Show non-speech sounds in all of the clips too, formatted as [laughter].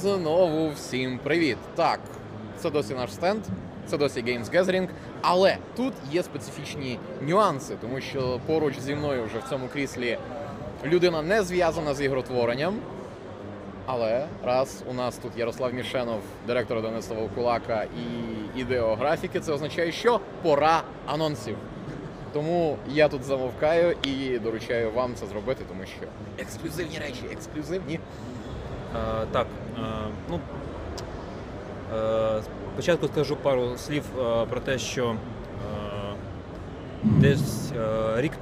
знову всім привіт! Так, це досі наш стенд, це досі Games Gathering, але тут є специфічні нюанси, тому що поруч зі мною вже в цьому кріслі людина не зв'язана з ігротворенням. Але раз у нас тут Ярослав Мішенов, директор Одинецтва Кулака і ідеографіки, це означає, що пора анонсів. Тому я тут замовкаю і доручаю вам це зробити, тому що ексклюзивні речі, ексклюзивні. Е, так, е, ну е, спочатку скажу пару слів про те, що десь рік,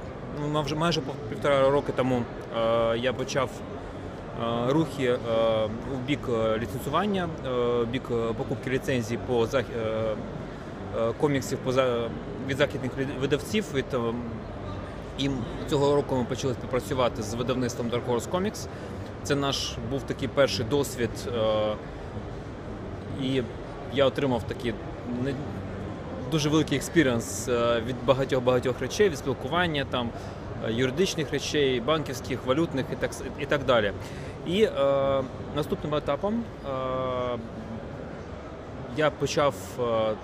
ну майже півтора роки тому я почав рухи у бік ліцензування, у бік покупки ліцензій по коміксів від західних видавців. Від, і цього року ми почали співпрацювати з видавництвом Dark Horse Comics. Це наш був такий перший досвід, е, і я отримав такий дуже великий experience е, від багатьох-багатьох речей, від спілкування, там, е, юридичних речей, банківських, валютних і так, і так далі. І е, наступним етапом е, я почав е,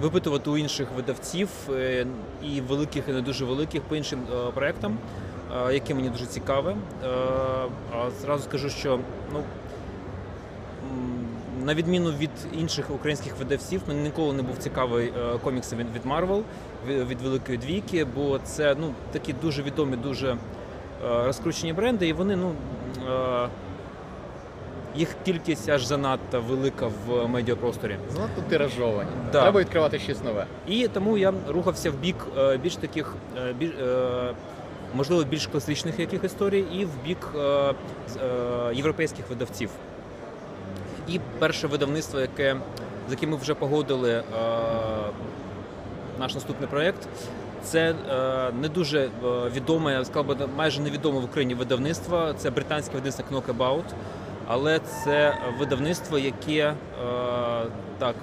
випитувати у інших видавців і великих, і не дуже великих по іншим е, проектам, е, які мені дуже цікаві. Е, А зразу скажу, що ну. На відміну від інших українських видавців, мені ніколи не був цікавий е, комікси від, Marvel, від, Великої Двійки, бо це ну, такі дуже відомі, дуже розкручені бренди, і вони ну, їх кількість аж занадто велика в медіапросторі. Занадто тиражовані. Да. Треба відкривати щось нове. І тому я рухався в бік більш таких, біль, е, можливо, більш класичних яких історій, і в бік е, е, європейських видавців. І перше видавництво, яке, з яким ми вже погодили е, наш наступний проєкт, це не дуже відоме, я сказав би, майже невідоме в Україні видавництво. Це британське видавництво Knockabout. Але це видавництво, яке е, так,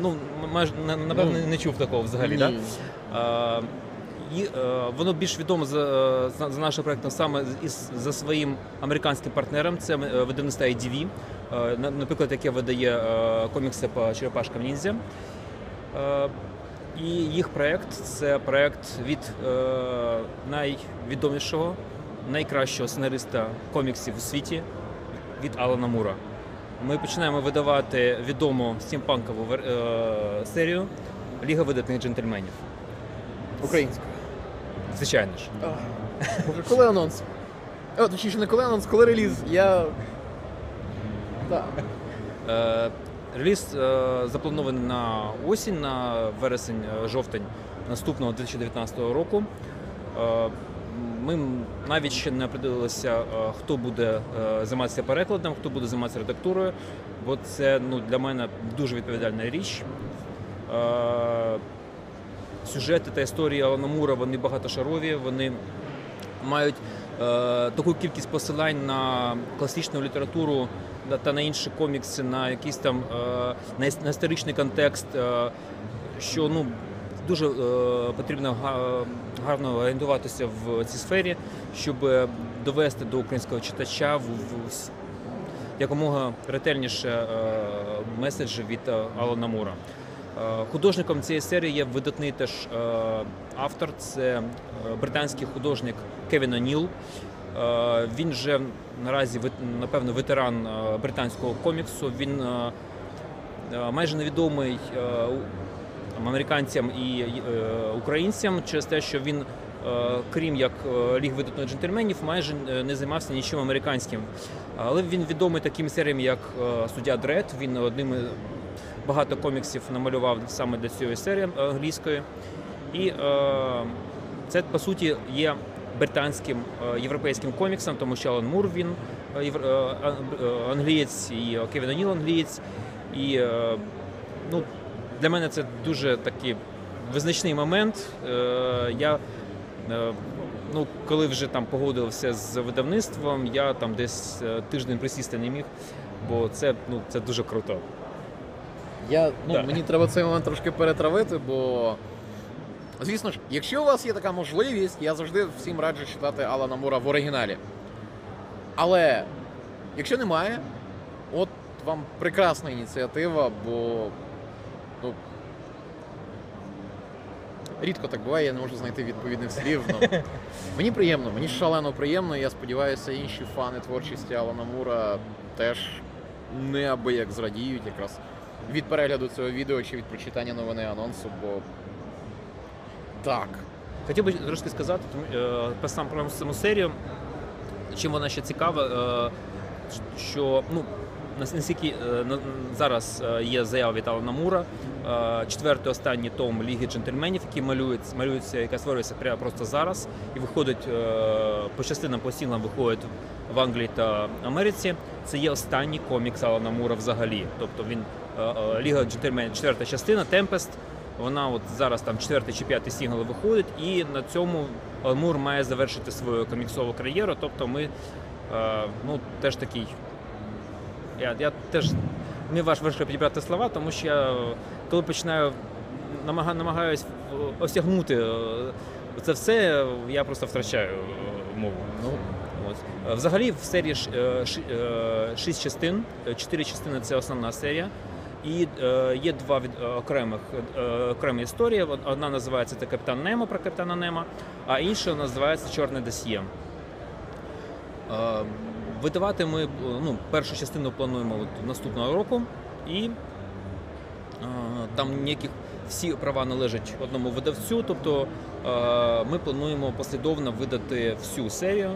ну майже напевно Ну, не чув такого взагалі. Ні. Да? Е, і е, воно більш відомо за, за, за нашим проектом саме із за своїм американським партнером. Це е, видавництво IDV, е, наприклад, яке видає е, комікси по черепашкам ніндзя. Е, і їх проект це проект від е, найвідомішого, найкращого сценариста коміксів у світі від Алана Мура. Ми починаємо видавати відому стімпанкову е, серію Ліга видатних джентльменів. Українською. Звичайно ж. Боже, коли анонс? О, точніше, не коли анонс, коли реліз. Я. Е, Реліз е, запланований на осінь, на вересень, е, жовтень наступного 2019 року. Е, Ми навіть ще не определилися, е, хто буде е, займатися перекладом, хто буде займатися редактурою, бо це ну, для мене дуже відповідальна річ. Е, Сюжети та історії Алана Мура вони багатошарові, вони мають е, таку кількість посилань на класичну літературу та на інші комікси, на якийсь там е, на, історичний контекст, е, що ну дуже е, потрібно гарно орієнтуватися в цій сфері, щоб довести до українського читача в, в, якомога ретельніше е, меседжі від е, Алана Мура. Е, Художником цієї серії є видатний теж е, автор, це е, британський художник Кевін О'Ніл. Він же наразі напевно ветеран британського коміксу. Він майже невідомий американцям і українцям через те, що він, крім як Ліг видатних джентльменів, майже не займався нічим американським. Але він відомий такими серіями, як Суддя Дред. Він одним багато коміксів намалював саме для цієї серії англійської. І е, це по суті є британським е, європейським коміксом, тому що Алан Мур він е, е, е, англієць, і Кевін О'Ніл англієць. І е, ну, для мене це дуже такий визначний момент. Е, я е, ну, коли вже там погодився з видавництвом, я там десь е, тиждень присісти не міг, бо це, ну, це дуже круто. Я, ну, Так. Мені треба цей момент трошки перетравити, бо. Звісно ж, якщо у вас є така можливість, я завжди всім раджу читати Алана Мура в оригіналі. Але Якщо немає, от вам прекрасна ініціатива, бо ну, рідко так буває, я не можу знайти відповідних слів. Ну, [laughs] мені приємно, мені шалено приємно. і Я сподіваюся, інші фани творчості Алана Мура теж неабияк зрадіють якраз від перегляду цього відео чи від прочитання новини анонсу, бо так. Хотів би трошки сказати е, про сам про саму серію. Чим вона ще цікава, е, що ну, наскільки е, зараз є заява від Алана Мура, четвертий останній том Ліги джентльменів, який малюється, малюється, яка створюється прямо просто зараз, і виходить по частинам, по сінглам виходить в Англії та Америці. Це є останній комікс Алана Мура взагалі. Тобто він Ліга джентльменів, четверта частина, Tempest. Вона от зараз там четвертий чи п'ятий сінгл виходить, і на цьому Мур має завершити свою коміксову кар'єру. Тобто ми е, ну, теж такий. Я, я теж не важ важко підібрати слова, тому що я коли починаю намага, намагаюсь е, осягнути е, це все, я просто втрачаю е, мову. Ну, От. Е, Взагалі в серії е, е, шість частин, Е, чотири частини це основна серія. І е, є два від е, окремих е, окремі історії. Одна називається це Капітан Немо про капітана Немо, а інша називається Чорне досьє. Е, Видавати ми е, ну, першу частину плануємо от наступного року, і е, там ніяких всі права належать одному видавцю. Тобто е, ми плануємо послідовно видати всю серію.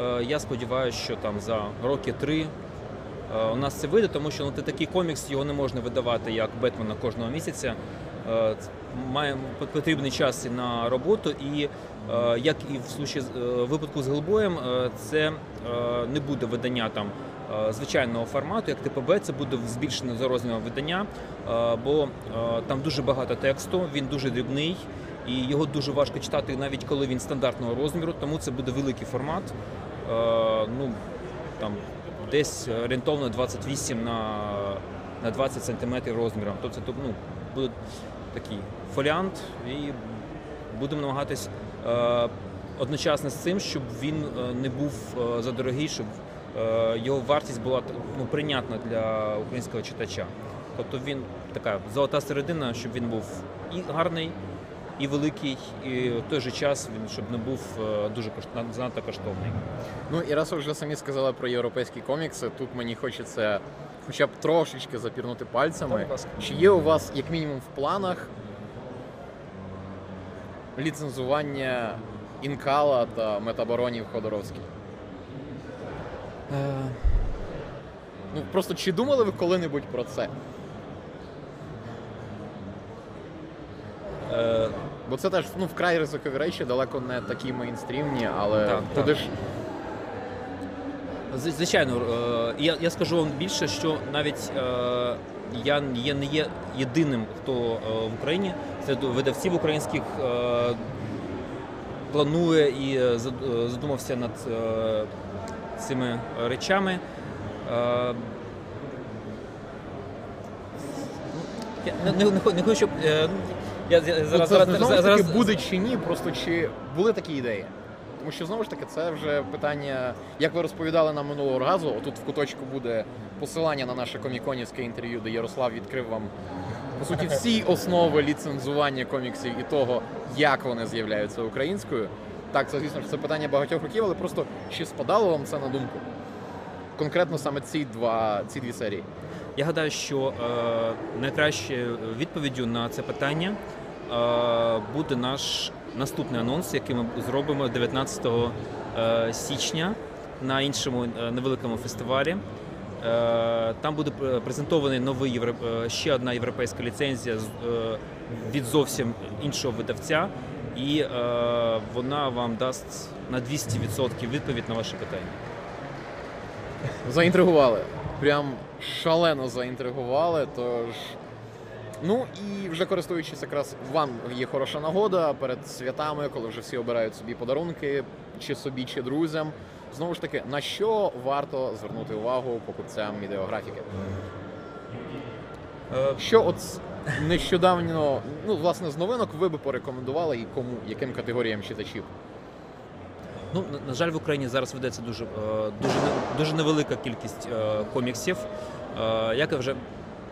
Е, Я сподіваюся, що там за роки три у нас це вийде, тому що ну, такий комікс, його не можна видавати як Бетмена кожного місяця. Е, Має потрібний час і на роботу, і е, як і в случаї е, випадку з Гелбоєм, е, це е, не буде видання там е, звичайного формату, як ТПБ, це буде збільшене за розміром видання, е, бо е, там дуже багато тексту, він дуже дрібний. І його дуже важко читати, навіть коли він стандартного розміру, тому це буде великий формат. Е, ну, там, десь орієнтовно 28 на, на 20 сантиметрів розміром. Тобто це ну, буде такий фоліант, і будемо намагатись е, одночасно з цим, щоб він е, не був е, задорогий, щоб е, його вартість була ну, прийнятна для українського читача. Тобто він така золота середина, щоб він був і гарний, і великий, і в той же час він щоб не був е, дуже занадто коштовний. Ну і раз ви вже самі сказали про європейські комікси, тут мені хочеться хоча б трошечки запірнути пальцями. Чи є у вас, як мінімум, в планах ліцензування Інкала та метаборонів Ходоровських? Е, Ну просто чи думали ви коли-небудь про це? Е, Бо це теж ну, вкрай ризикові речі, далеко не такі мейнстрімні, але Так, туди так. ж З- Звичайно, е, я, я скажу вам більше, що навіть е, я є, не є єдиним, хто е, в Україні серед видавців українських е, планує і е, зад- е, задумався над е, цими речами. Е, я не, не, не хочу, щоб. е, я, я, Ну, зараз, це зараз, знову ж зараз, таки буде чи ні, просто чи були такі ідеї. Тому що знову ж таки це вже питання, як ви розповідали нам минулого разу. Отут в куточку буде посилання на наше коміконівське інтерв'ю, де Ярослав відкрив вам по суті всі основи ліцензування коміксів і того, як вони з'являються українською. Так, це звісно це питання багатьох років, але просто чи спадало вам це на думку? Конкретно саме ці два ці дві серії. Я гадаю, що е, найкращою відповіддю на це питання е, буде наш наступний анонс, який ми зробимо 19 е, січня на іншому невеликому фестивалі. Там буде презентований новий євро... ще одна європейська ліцензія від зовсім іншого видавця, і вона вам дасть на 200% відповідь на ваше питання. Заінтригували. Прям шалено заінтригували. Тож. Ну і вже користуючись якраз вам є хороша нагода перед святами, коли вже всі обирають собі подарунки, чи собі, чи друзям. Знову ж таки, на що варто звернути увагу покупцям ідеографіки? Е, Що от нещодавно, ну власне, з новинок ви би порекомендували і кому, яким категоріям читачів? Ну, на, жаль, в Україні зараз ведеться дуже, е, дуже, дуже невелика кількість е, коміксів. Е, Як я вже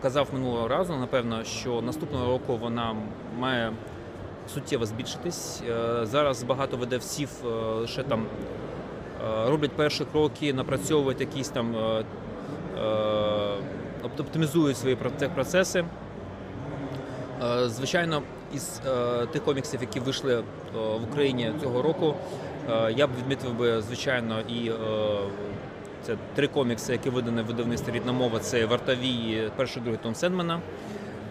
казав минулого разу, напевно, що наступного року вона має суттєво збільшитись. Зараз багато видавців е, лише там роблять перші кроки, напрацьовують якісь там, оп- оптимізують свої процеси. Звичайно, із тих коміксів, які вийшли в Україні цього року, я б відмітив би, звичайно, і е, це три комікси, які видані в видавництві рідна мова. Це вартові перший другий Том Сенмена.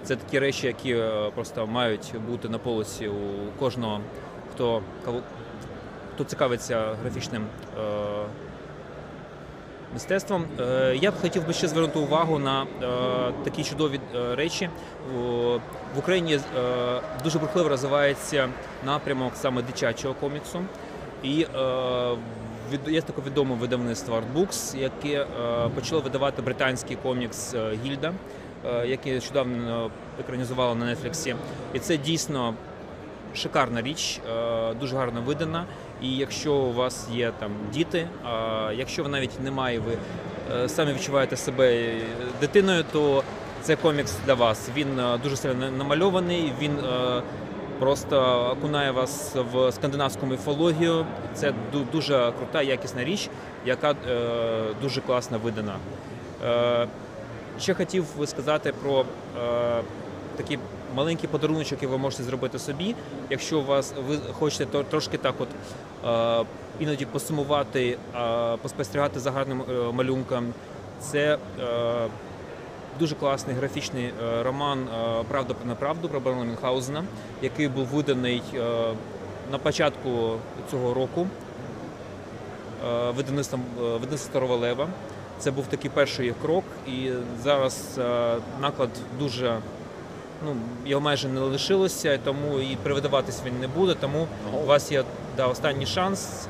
Це такі речі, які е, просто мають бути на полиці у кожного, хто, хто цікавиться графічним е, мистецтвом. Е, Я б хотів би ще звернути увагу на е, такі чудові е, речі. В Україні е, дуже бурхливо розвивається напрямок саме дитячого коміксу. І е, від- є таке відоме видавництво Artbooks, яке е, почало видавати британський комікс е, Гільда, який нещодавно екранізували на Нетфліксі. І це дійсно шикарна річ, дуже гарно видана. І якщо у вас є там діти, якщо ви навіть немає, ви самі відчуваєте себе дитиною, то це комікс для вас. Він дуже сильно намальований, він просто окунає вас в скандинавську міфологію. Це дуже крута, якісна річ, яка е, дуже класно видана. Е, Ще хотів сказати про е, такий маленький подарунок, який ви можете зробити собі. Якщо у вас ви хочете то, трошки так, от іноді посумувати, поспостерігати за гарним малюнком, це дуже класний графічний е, роман е, Правда про неправду про Барона Мюнхгаузена, який був виданий е, на початку цього року видавництвом Старого Лева. Це був такий перший крок, і зараз наклад дуже ну його майже не лишилося, тому і перевидаватись він не буде. Тому у вас є да, останній шанс.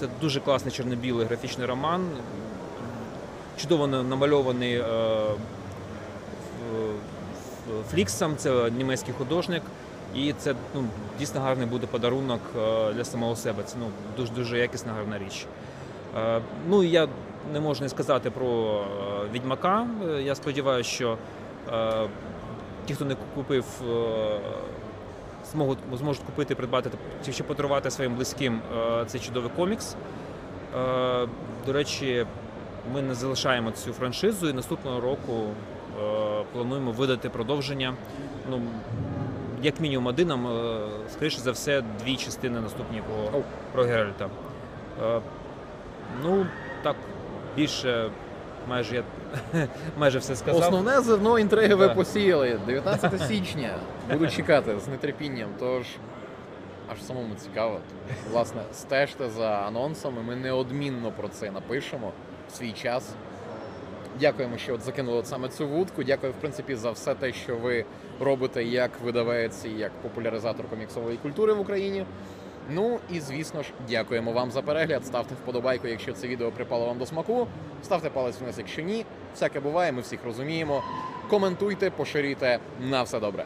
Це дуже класний чорно-білий графічний роман, чудово намальований е, Фліксом, це німецький художник. І це ну, дійсно гарний буде подарунок е, для самого себе. Це ну, дуже дуже якісна гарна річ. Е, Ну я не можу не сказати про Відьмака. Я сподіваюся, що ті, хто не купив, зможуть, зможуть купити, придбати чи ще подарувати своїм близьким цей чудовий комікс. До речі, ми не залишаємо цю франшизу і наступного року е, плануємо видати продовження. Ну, як мінімум один, а е, скоріше за все, дві частини наступні про, про Геральта. Е, Ну, так, більше майже я [laughs] майже все сказав. Основне зерно інтриги ви посіяли. 19 [laughs] січня. Буду чекати з нетерпінням. Тож аж самому цікаво. Власне, стежте за анонсами. Ми неодмінно про це напишемо свій час. Дякуємо, що от закинули саме цю вудку. Дякую, в принципі, за все те, що ви робите як видавець і як популяризатор коміксової культури в Україні. Ну і звісно ж, дякуємо вам за перегляд. Ставте вподобайку, якщо це відео припало вам до смаку. Ставте палець вниз, якщо ні. Всяке буває, ми всіх розуміємо. Коментуйте, поширюйте. На все добре.